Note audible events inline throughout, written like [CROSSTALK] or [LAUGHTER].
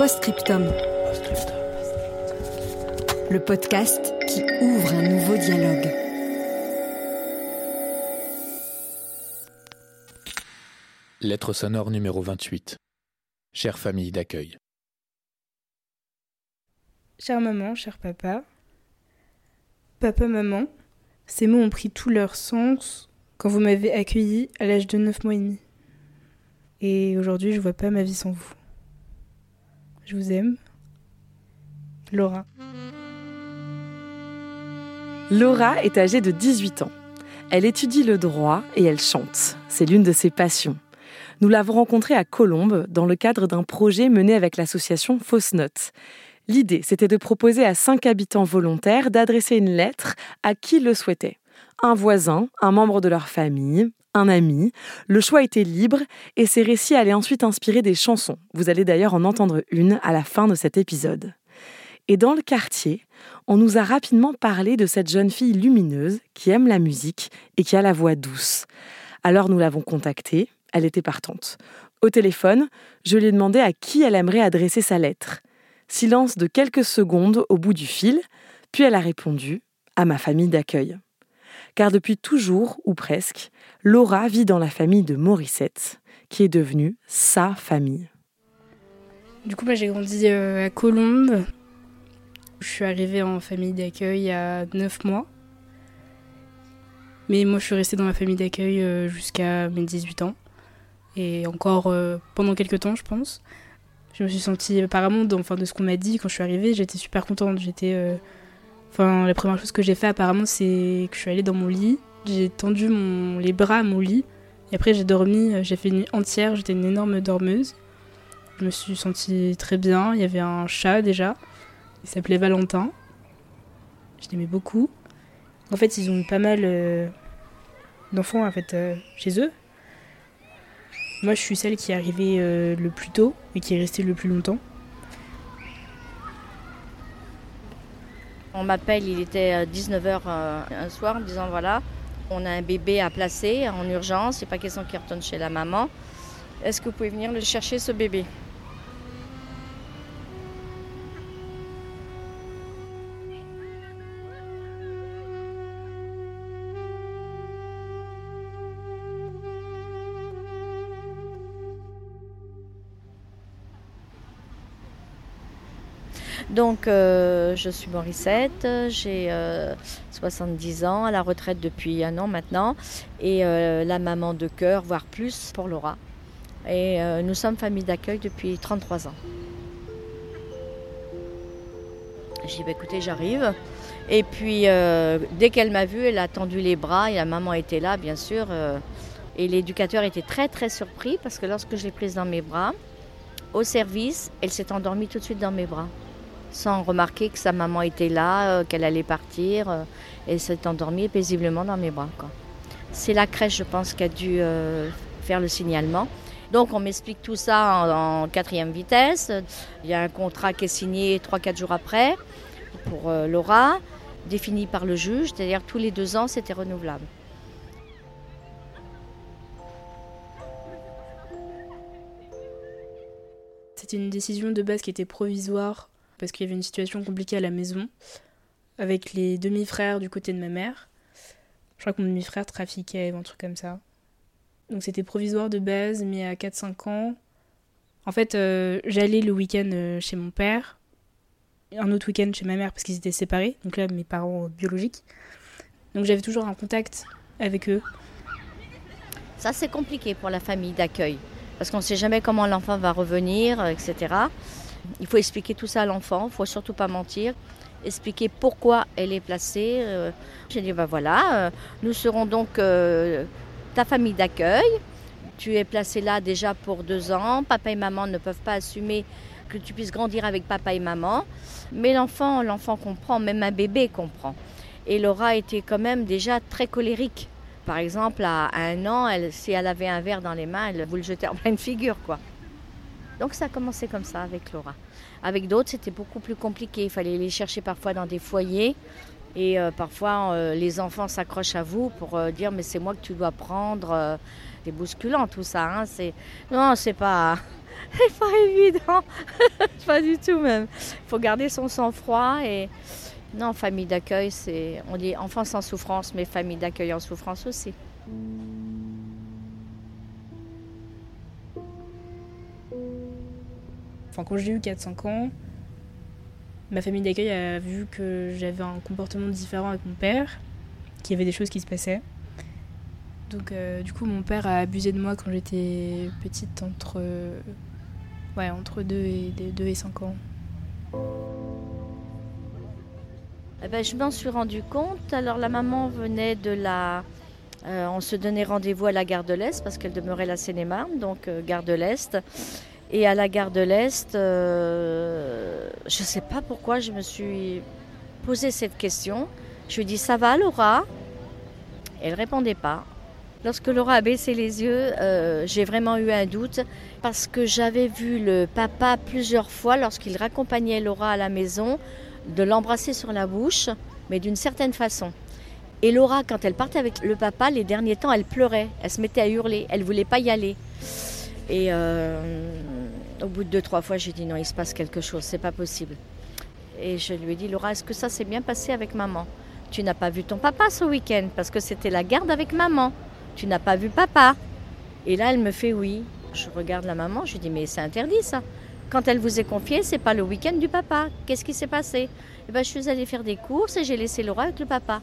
Postscriptum. Le podcast qui ouvre un nouveau dialogue. Lettre sonore numéro 28. Chère famille d'accueil. Chère maman, cher papa, papa, maman, ces mots ont pris tout leur sens quand vous m'avez accueilli à l'âge de 9 mois et demi. Et aujourd'hui, je vois pas ma vie sans vous. Je vous aime. Laura. Laura est âgée de 18 ans. Elle étudie le droit et elle chante. C'est l'une de ses passions. Nous l'avons rencontrée à Colombes dans le cadre d'un projet mené avec l'association Fausse Note. L'idée, c'était de proposer à cinq habitants volontaires d'adresser une lettre à qui le souhaitait. Un voisin, un membre de leur famille, un ami. Le choix était libre et ces récits allaient ensuite inspirer des chansons. Vous allez d'ailleurs en entendre une à la fin de cet épisode. Et dans le quartier, on nous a rapidement parlé de cette jeune fille lumineuse qui aime la musique et qui a la voix douce. Alors nous l'avons contactée, elle était partante. Au téléphone, je lui ai demandé à qui elle aimerait adresser sa lettre. Silence de quelques secondes au bout du fil, puis elle a répondu à ma famille d'accueil. Car depuis toujours, ou presque, Laura vit dans la famille de Morissette, qui est devenue sa famille. Du coup, moi j'ai grandi euh, à Colombes. Je suis arrivée en famille d'accueil à 9 mois. Mais moi je suis restée dans la famille d'accueil euh, jusqu'à mes 18 ans. Et encore euh, pendant quelques temps, je pense. Je me suis sentie, apparemment, enfin, de ce qu'on m'a dit quand je suis arrivée, j'étais super contente. J'étais. Enfin, la première chose que j'ai fait, apparemment, c'est que je suis allée dans mon lit. J'ai tendu les bras à mon lit. Et après, j'ai dormi. J'ai fait une nuit entière. J'étais une énorme dormeuse. Je me suis sentie très bien. Il y avait un chat déjà. Il s'appelait Valentin. Je l'aimais beaucoup. En fait, ils ont pas mal euh, d'enfants en fait, euh, chez eux. Moi, je suis celle qui est arrivée euh, le plus tôt et qui est restée le plus longtemps. On m'appelle, il était 19h un soir en me disant voilà, on a un bébé à placer en urgence, il n'est pas question qu'il retourne chez la maman. Est-ce que vous pouvez venir le chercher ce bébé? Donc, euh, je suis Morissette, j'ai euh, 70 ans, à la retraite depuis un an maintenant, et euh, la maman de cœur, voire plus, pour Laura. Et euh, nous sommes famille d'accueil depuis 33 ans. J'ai dit, bah, écoutez, j'arrive. Et puis, euh, dès qu'elle m'a vue, elle a tendu les bras, et la maman était là, bien sûr. euh, et l'éducateur était très, très surpris, parce que lorsque je l'ai prise dans mes bras, au service, elle s'est endormie tout de suite dans mes bras sans remarquer que sa maman était là, euh, qu'elle allait partir. euh, elle s'est endormie paisiblement dans mes bras. C'est la crèche, je pense, qui a dû euh, faire le signalement. Donc on m'explique tout ça en, quatrième vitesse. Il y a un contrat qui est signé 3-4 jours après pour Laura, défini par le juge, c'est-à-dire tous les deux ans, c'était renouvelable. C'était une décision de base qui était provisoire parce qu'il y avait une situation compliquée à la maison avec les demi-frères du côté de ma mère. Je crois que mon demi-frère trafiquait un truc comme ça. Donc c'était provisoire de base, mais à 4-5 ans, en fait, euh, j'allais le week-end euh, chez mon père, un autre week-end chez ma mère parce qu'ils étaient séparés, donc là mes parents euh, biologiques. Donc j'avais toujours un contact avec eux. Ça, c'est compliqué pour la famille d'accueil, parce qu'on ne sait jamais comment l'enfant va revenir, etc. Il faut expliquer tout ça à l'enfant, il faut surtout pas mentir, expliquer pourquoi elle est placée. Euh, j'ai dit, ben voilà, euh, nous serons donc euh, ta famille d'accueil. Tu es placé là déjà pour deux ans. Papa et maman ne peuvent pas assumer que tu puisses grandir avec papa et maman. Mais l'enfant, l'enfant comprend, même un bébé comprend. Et Laura était quand même déjà très colérique. Par exemple, à un an, elle, si elle avait un verre dans les mains, elle vous le jetait en pleine figure, quoi. Donc ça a commencé comme ça avec Laura. Avec d'autres, c'était beaucoup plus compliqué. Il fallait les chercher parfois dans des foyers. Et euh, parfois, euh, les enfants s'accrochent à vous pour euh, dire mais c'est moi que tu dois prendre. c'est bousculant tout ça. Hein. c'est... Non, c'est pas... [LAUGHS] c'est pas évident. [LAUGHS] pas du tout même. Il faut garder son sang-froid et... Non, famille d'accueil, c'est... On dit enfance en souffrance, mais famille d'accueil en souffrance aussi. Enfin, quand j'ai eu 4-5 ans, ma famille d'accueil a vu que j'avais un comportement différent avec mon père, qu'il y avait des choses qui se passaient. Donc, euh, du coup, mon père a abusé de moi quand j'étais petite, entre, ouais, entre 2 et, 2 et 5 ans. Eh ben, je m'en suis rendu compte. Alors, la maman venait de la. Euh, on se donnait rendez-vous à la gare de l'Est parce qu'elle demeurait la Seine-et-Marne, donc euh, gare de l'Est. Et à la gare de l'Est, euh, je ne sais pas pourquoi je me suis posé cette question. Je lui ai dit Ça va, Laura? Elle ne répondait pas. Lorsque Laura a baissé les yeux, euh, j'ai vraiment eu un doute parce que j'avais vu le papa plusieurs fois lorsqu'il raccompagnait Laura à la maison de l'embrasser sur la bouche, mais d'une certaine façon. Et Laura, quand elle partait avec le papa, les derniers temps, elle pleurait, elle se mettait à hurler, elle voulait pas y aller. Et euh, au bout de deux, trois fois, j'ai dit non, il se passe quelque chose, c'est pas possible. Et je lui ai dit, Laura, est-ce que ça s'est bien passé avec maman? Tu n'as pas vu ton papa ce week-end parce que c'était la garde avec maman. Tu n'as pas vu papa Et là, elle me fait oui. Je regarde la maman, je lui dis, mais c'est interdit ça. Quand elle vous est confiée, c'est pas le week-end du papa. Qu'est-ce qui s'est passé? Eh ben, Je suis allée faire des courses et j'ai laissé Laura avec le papa.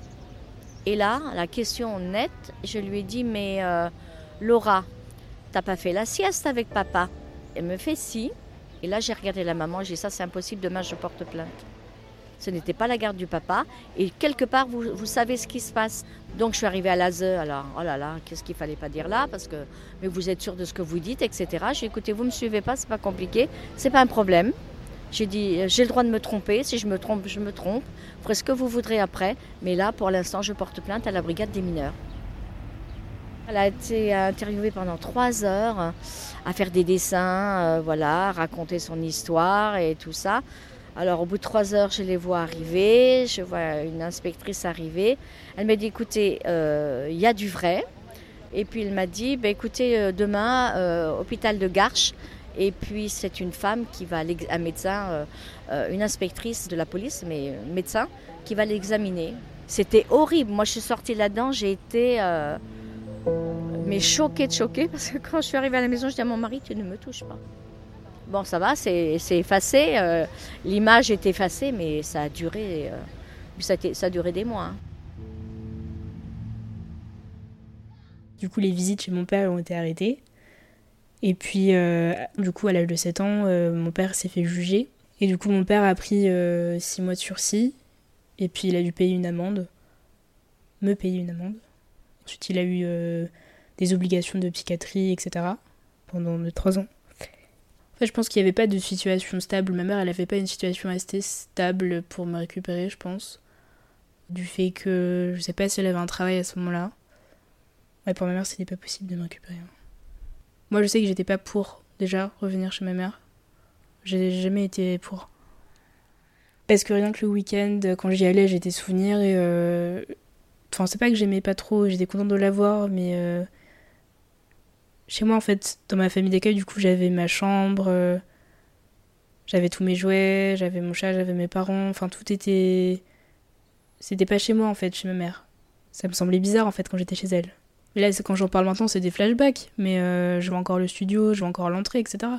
Et là, la question nette, je lui ai dit, mais euh, Laura, T'as pas fait la sieste avec papa? Elle me fait si. Et là, j'ai regardé la maman, j'ai dit ça, c'est impossible, demain je porte plainte. Ce n'était pas la garde du papa. Et quelque part, vous, savez ce qui se passe. Donc, je suis arrivée à l'ASE. Alors, oh là là, qu'est-ce qu'il fallait pas dire là Parce que, mais vous êtes sûr de ce que vous dites, etc. J'ai dit, écoutez, vous me suivez pas, c'est pas compliqué, c'est pas un problème. J'ai dit, j'ai le droit de me tromper. Si je me trompe, je me trompe. Vous ferez ce que vous voudrez après. Mais là, pour l'instant, je porte plainte à la brigade des mineurs. Elle a été interviewée pendant trois heures à faire des dessins, euh, voilà, raconter son histoire et tout ça. Alors au bout de trois heures, je les vois arriver, je vois une inspectrice arriver. Elle m'a dit, écoutez, euh, il y a du vrai. Et puis elle m'a dit, bah, écoutez, euh, demain, hôpital de Garches. Et puis c'est une femme qui va, un médecin, une inspectrice de la police, mais médecin, qui va l'examiner. C'était horrible. Moi, je suis sortie là-dedans, j'ai été mais choquée de choquée, [LAUGHS] parce que quand je suis arrivée à la maison, je dis à mon mari, tu ne me touches pas. Bon, ça va, c'est effacé. Euh, l'image est effacée, mais ça a duré, euh, ça, a duré des mois. Hein. Du coup, les visites chez mon père ont été arrêtées. Et puis, euh, du coup, à l'âge de 7 ans, mon père s'est fait juger. Et du coup, mon père a pris 6 mois de sursis. Et puis, il a dû payer une amende. Me payer une amende. Ensuite, il a eu euh, des obligations de psychiatrie, etc. pendant trois ans. En fait, je pense qu'il n'y avait pas de situation stable. Ma mère, elle n'avait pas une situation assez stable pour me récupérer, je pense. Du fait que je sais pas si elle avait un travail à ce moment-là. Ouais, pour ma mère, c'était pas possible de me récupérer. Moi, je sais que j'étais pas pour, déjà, revenir chez ma mère. J'ai jamais été pour. Parce que rien que le week-end, quand j'y allais, j'étais souvenir et euh, Enfin, c'est pas que j'aimais pas trop, j'étais contente de l'avoir, mais. Euh, chez moi, en fait, dans ma famille d'accueil, du coup, j'avais ma chambre, euh, j'avais tous mes jouets, j'avais mon chat, j'avais mes parents, enfin, tout était. C'était pas chez moi, en fait, chez ma mère. Ça me semblait bizarre, en fait, quand j'étais chez elle. Mais là, quand j'en parle maintenant, c'est des flashbacks, mais euh, je vois encore le studio, je vois encore l'entrée, etc.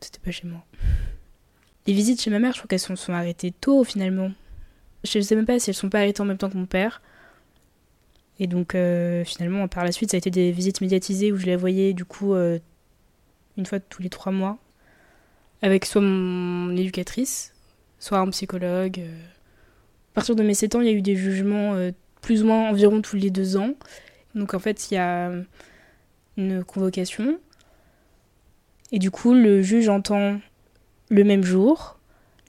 C'était pas chez moi. Les visites chez ma mère, je trouve qu'elles sont, sont arrêtées tôt, finalement. Je sais même pas si elles sont pas arrêtées en même temps que mon père. Et donc euh, finalement, par la suite, ça a été des visites médiatisées où je la voyais du coup euh, une fois tous les trois mois. avec soit mon éducatrice, soit un psychologue. À partir de mes 7 ans, il y a eu des jugements plus ou moins environ tous les deux ans. Donc en fait, il y a une convocation. Et du coup, le juge entend le même jour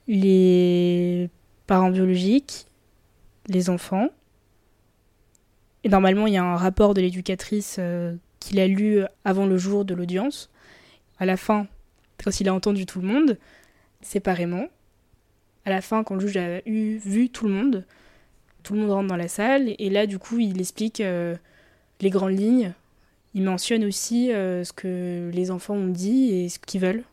les parents biologiques, les enfants. Et normalement, il y a un rapport de l'éducatrice euh, qu'il a lu avant le jour de l'audience. À la fin, quand il a entendu tout le monde, séparément. À la fin, quand le juge a eu, vu tout le monde, tout le monde rentre dans la salle. Et là, du coup, il explique euh, les grandes lignes. Il mentionne aussi euh, ce que les enfants ont dit et ce qu'ils veulent.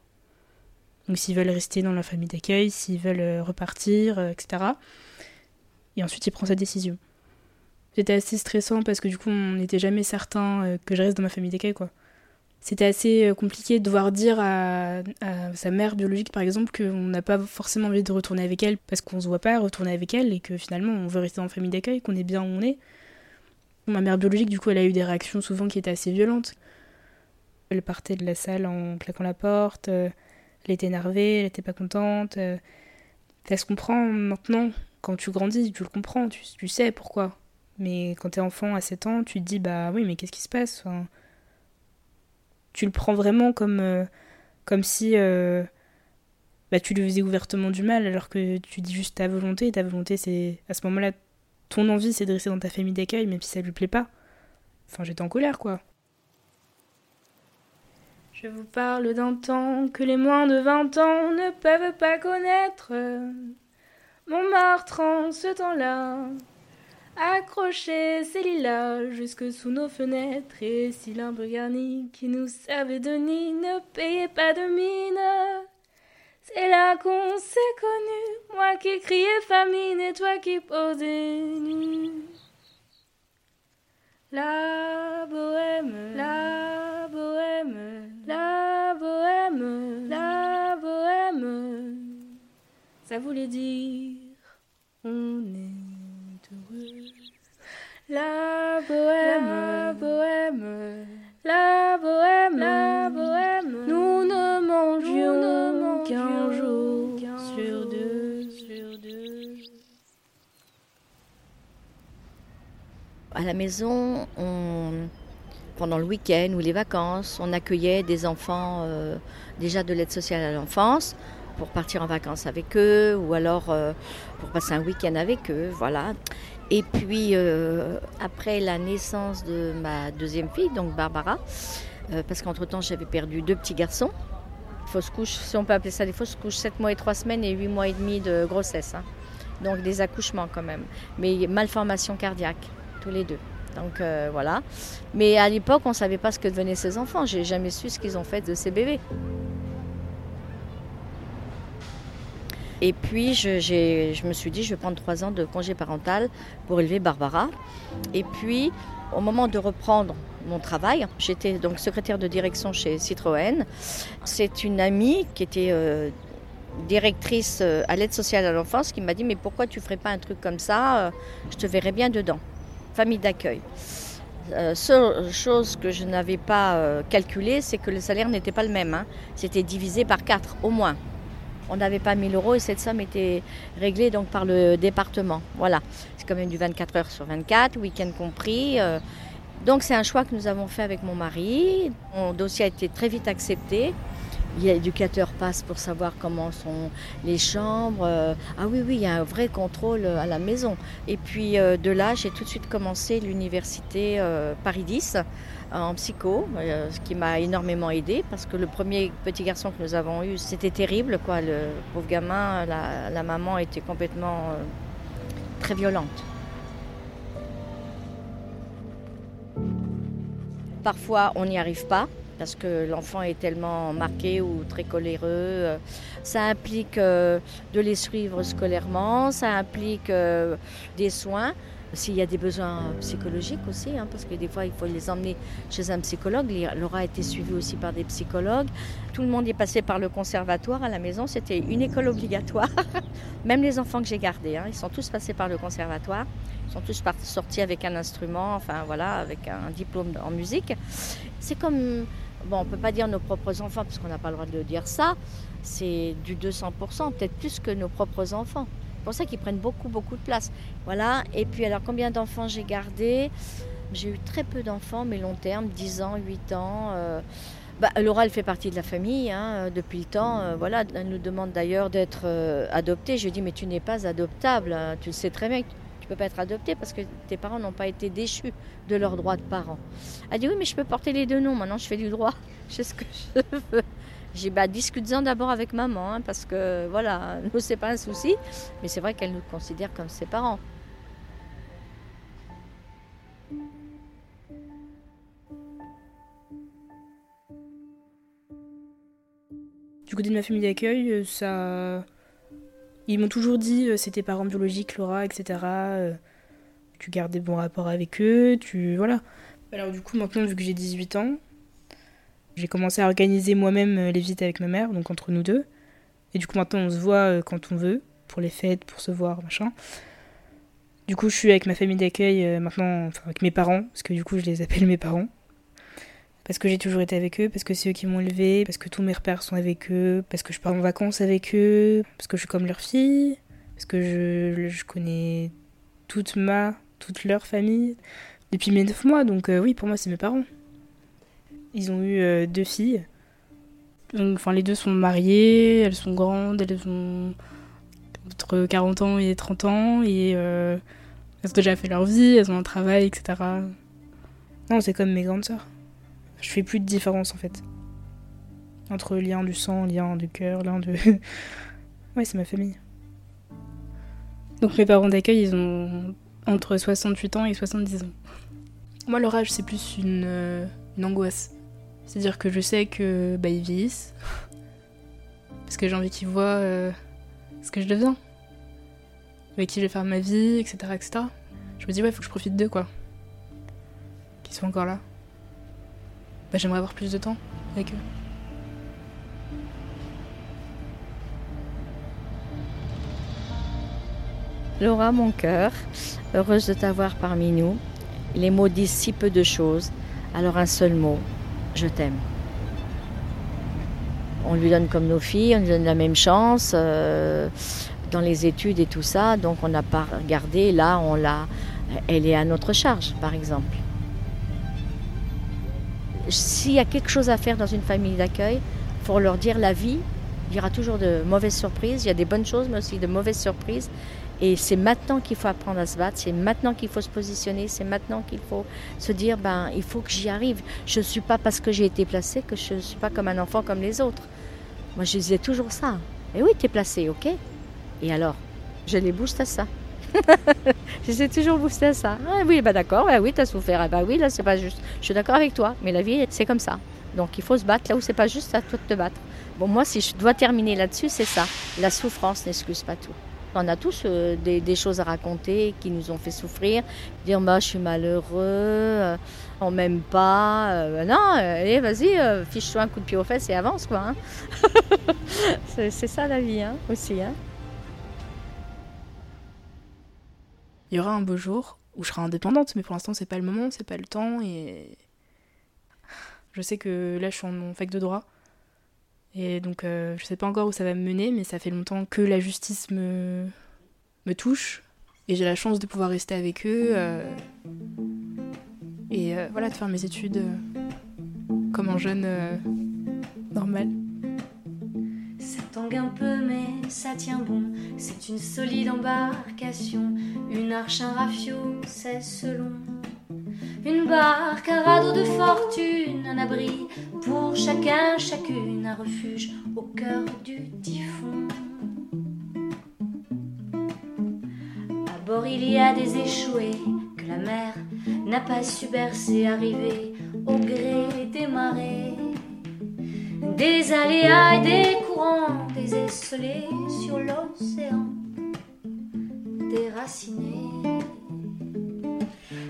Donc s'ils veulent rester dans la famille d'accueil, s'ils veulent repartir, etc. Et ensuite il prend sa décision. C'était assez stressant parce que du coup on n'était jamais certain euh, que je reste dans ma famille d'accueil quoi. C'était assez compliqué de devoir dire à, sa mère biologique par exemple qu'on n'a pas forcément envie de retourner avec elle parce qu'on se voit pas retourner avec elle et que finalement on veut rester dans la famille d'accueil, qu'on est bien où on est. Ma mère biologique du coup elle a eu des réactions souvent qui étaient assez violentes. Elle partait de la salle en claquant la porte. Elle était énervée, elle était pas contente. Euh, ça se comprend maintenant? Quand tu grandis, tu le comprends, tu, sais pourquoi. Mais quand t'es enfant à 7 ans, tu te dis bah oui, mais qu'est-ce qui se passe Tu le prends vraiment comme, euh, comme si euh, bah, tu lui faisais ouvertement du mal, alors que tu dis juste ta volonté. Ta volonté, c'est à ce moment-là, ton envie, c'est de rester dans ta famille d'accueil, même si ça lui plaît pas. Enfin, j'étais en colère, quoi. Je vous parle d'un temps que les moins de vingt ans ne peuvent pas connaître. Montmartre en ce temps-là, accrochait ses lilas jusque sous nos fenêtres, et si l'imbre garni qui nous servait de nid ne payait pas de mine. C'est là qu'on s'est connus, moi qui criais famine et toi qui posais nu. La bohème, la bohème, la bohème, la bohème. Ça voulait dire on est. La bohème, la bohème, la bohème, la bohème. Nous ne mangions qu'un jour sur deux, sur deux. À la maison, pendant le week-end ou les vacances, on accueillait des enfants euh, déjà de l'aide sociale à l'enfance pour partir en vacances avec eux ou alors euh, pour passer un week-end avec eux, voilà. Et puis euh, après la naissance de ma deuxième fille, donc Barbara, parce qu'entre-temps j'avais perdu deux petits garçons, fausses couches, si on peut appeler ça des fausses couches, 7 mois et 3 semaines et 8 mois et demi de grossesse. Hein. Donc des accouchements quand même, mais malformation cardiaque tous les deux. Donc euh, voilà. Mais à l'époque, on ne savait pas ce que devenaient ces enfants. J'ai jamais su ce qu'ils ont fait de ces bébés. Et puis, je, me suis dit, je vais prendre trois ans de congé parental pour élever Barbara. Et puis, au moment de reprendre mon travail, j'étais donc secrétaire de direction chez Citroën. C'est une amie qui était euh, directrice euh, à l'aide sociale à l'enfance qui m'a dit, mais pourquoi tu ferais pas un truc comme ça Je te verrais bien dedans famille d'accueil. Euh, seule chose que je n'avais pas euh, calculé, c'est que le salaire n'était pas le même. Hein. C'était divisé par 4 au moins. On n'avait pas 1000 euros et cette somme était réglée donc par le département. Voilà, c'est quand même du 24 heures sur 24, week-end compris. Euh. donc c'est un choix que nous avons fait avec mon mari. Mon dossier a été très vite accepté. L'éducateur passe pour savoir comment sont les chambres. Euh, ah oui, oui, il y a un vrai contrôle à la maison. Et puis euh, de là, j'ai tout de suite commencé l'université euh, Paris 10 en psycho, ce qui m'a énormément aidé parce que le premier petit garçon que nous avons eu, c'était terrible. Quoi. Le pauvre gamin, la, maman était complètement très violente. Parfois, on n'y arrive pas parce que l'enfant est tellement marqué ou très coléreux. Ça implique euh, de les suivre scolairement, ça implique euh, des soins. S'il y a des besoins psychologiques aussi, hein, parce que des fois il faut les emmener chez un psychologue. Laura a été suivie aussi par des psychologues. Tout le monde est passé par le conservatoire à la maison. C'était une école obligatoire. [LAUGHS] Même les enfants que j'ai gardés, hein, ils sont tous passés par le conservatoire. Ils sont tous sortis avec un instrument, enfin voilà, avec un diplôme en musique. C'est comme bon, on ne peut pas dire nos propres enfants parce qu'on n'a pas le droit de dire ça, c'est du 200%, peut-être plus que nos propres enfants. C'est pour ça qu'ils prennent beaucoup, beaucoup de place. Voilà, et puis alors combien d'enfants j'ai gardé J'ai eu très peu d'enfants, mais long terme, 10 ans, 8 ans. Euh, bah, Laura, elle fait partie de la famille hein, depuis le temps. Euh, voilà, elle nous demande d'ailleurs d'être euh, adoptée. Je lui dis, mais tu n'es pas adoptable. Hein. Tu le sais très bien que tu ne peux pas être adoptée parce que tes parents n'ont pas été déchus de leurs droits de parents. Elle dit, oui, mais je peux porter les deux noms. Maintenant, je fais du droit. [LAUGHS] Je sais ce que je veux. J'ai bah, discute-en d'abord avec maman, hein, parce que voilà, nous, [LAUGHS] c'est pas un souci. Mais c'est vrai qu'elle nous considère comme ses parents. Du côté de ma famille d'accueil, euh, ça. Ils m'ont toujours dit euh, c'était parents biologiques, Laura, etc. Euh, tu gardes des bons rapports avec eux, tu. Voilà. Alors, du coup, maintenant, vu que j'ai 18 ans, j'ai commencé à organiser moi-même les visites avec ma mère, donc entre nous deux. Et du coup, maintenant, on se voit quand on veut, pour les fêtes, pour se voir, machin. Du coup, je suis avec ma famille d'accueil maintenant, enfin avec mes parents, parce que du coup, je les appelle mes parents parce que j'ai toujours été avec eux, parce que c'est eux qui m'ont élevé, parce que tous mes repères sont avec eux, parce que je pars en vacances avec eux, parce que je suis comme leur fille, parce que je, connais toute ma, toute leur famille depuis mes neuf mois, donc euh, oui, pour moi, c'est mes parents. Ils ont eu euh, deux filles. Enfin, les deux sont mariées, elles sont grandes, elles ont entre 40 ans et 30 ans, et euh, elles ont déjà fait leur vie, elles ont un travail, etc. Non, c'est comme mes grandes sœurs. Je fais plus de différence en fait. Entre lien du sang, lien du cœur, lien de. [LAUGHS] ouais, c'est ma famille. Donc mes parents d'accueil, ils ont entre 68 ans et 70 ans. Moi, leur âge, c'est plus une, euh, une angoisse. C'est-à-dire que je sais que bah, ils vieillissent. [LAUGHS] Parce que j'ai envie qu'ils voient euh, ce que je deviens. Avec qui je vais faire ma vie, etc. etc. Je me dis, ouais, faut que je profite d'eux, quoi. Qu'ils soient encore là. Bah, j'aimerais avoir plus de temps avec eux. Laura, mon cœur, heureuse de t'avoir parmi nous. Les mots disent si peu de choses, alors un seul mot, je t'aime. On lui donne comme nos filles, on lui donne la même chance euh, dans les études et tout ça, donc on n'a pas regardé, là on l'a, elle est à notre charge par exemple s'il y a quelque chose à faire dans une famille d'accueil, il faut leur dire la vie. Il y aura toujours de mauvaises surprises. Il y a des bonnes choses, mais aussi de mauvaises surprises. Et c'est maintenant qu'il faut apprendre à se battre, c'est maintenant qu'il faut se positionner, c'est maintenant qu'il faut se dire, ben, il faut que j'y arrive. Je ne suis pas parce que j'ai été placée que je ne suis pas comme un enfant comme les autres. Moi, je disais toujours ça. Et oui, tu es placée, ok Et alors Je [LAUGHS] les booste à ça. J'essaie toujours boosté à ça. Ah, oui, bah d'accord, bah oui, t'as souffert. Ah, bah oui, là, c'est pas juste. Je suis d'accord avec toi, mais la vie, c'est comme ça. Donc il faut se battre là où c'est pas juste à toi de te battre. Bon, moi, si je dois terminer là-dessus, c'est ça. La souffrance n'excuse pas tout. On a tous euh, des, choses à raconter qui nous ont fait souffrir. Dire, bah, je suis malheureux, euh, on m'aime pas. Euh, non, allez, vas-y, fiche-toi un coup de pied aux fesses et avance, quoi. Hein. [LAUGHS] c'est ça la vie, hein, aussi. Hein. il y aura un beau jour où je serai indépendante, mais pour l'instant c'est pas le moment, c'est pas le temps et je sais que là je suis en de droit et donc euh, je sais pas encore où ça va me mener, mais ça fait longtemps que la justice me, me touche et j'ai la chance de pouvoir rester avec eux euh, et euh, voilà de faire mes études comme un jeune normal tangue un peu, mais ça tient bon. C'est une solide embarcation, une arche, un rafio, c'est selon. Une barque, un radeau de fortune, un abri pour chacun, chacune, un refuge au cœur du typhon. À bord, il y a des échoués que la mer n'a pas su bercer, arriver au gré des marées des aléas et des courants, des esselés sur l'océan, déracinés.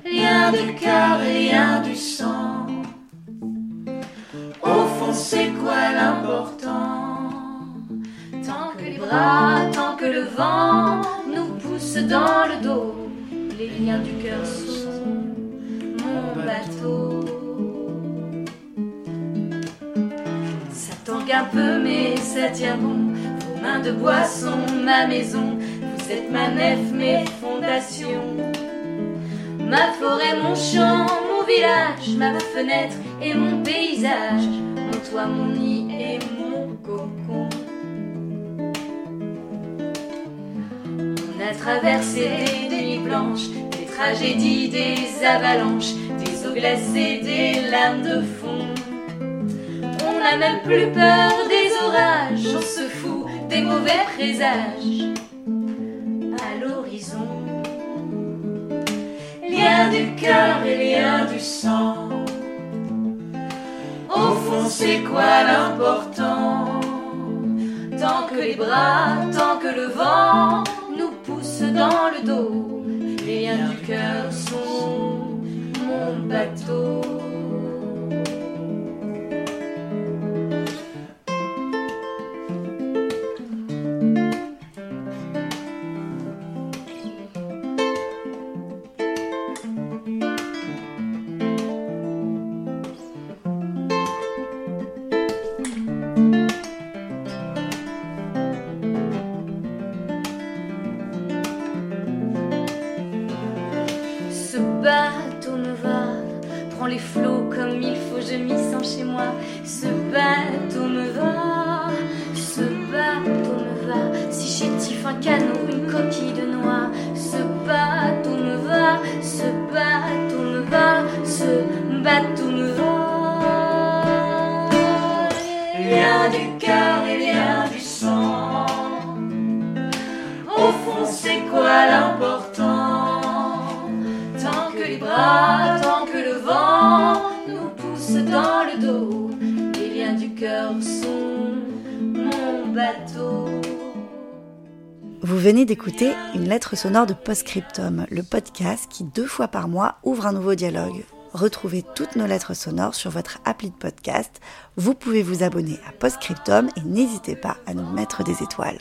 Lien du cœur et lien du sang. Tant que le vent nous pousse dans le dos, les liens du cœur sont mon bateau. un peu, mais ça tient bon. Vos mains de bois sont ma maison. Vous êtes ma nef, mes fondations. Ma forêt, mon champ, mon village, ma fenêtre et mon paysage. Mon toit, mon On a traversé des nuits blanches, des tragédies, des avalanches, des eaux glacées, des lames de fond. On n'a même plus peur des orages, on se fout des mauvais présages. À l'horizon, lien du cœur et lien du sang. Au fond, c'est quoi l'important? Tant que les bras, tant que le vent dans le dos, les liens du cœur sont mon bateau. Du cœur et lien du sang. Au fond, c'est quoi l'important? Tant que les bras, tant que le vent nous pousse dans le dos, les liens du cœur sont mon bateau. Vous venez d'écouter une lettre sonore de Postscriptum, le podcast qui deux fois par mois ouvre un nouveau dialogue. Retrouvez toutes nos lettres sonores sur votre appli de podcast. Vous pouvez vous abonner à Postscriptum et n'hésitez pas à nous mettre des étoiles.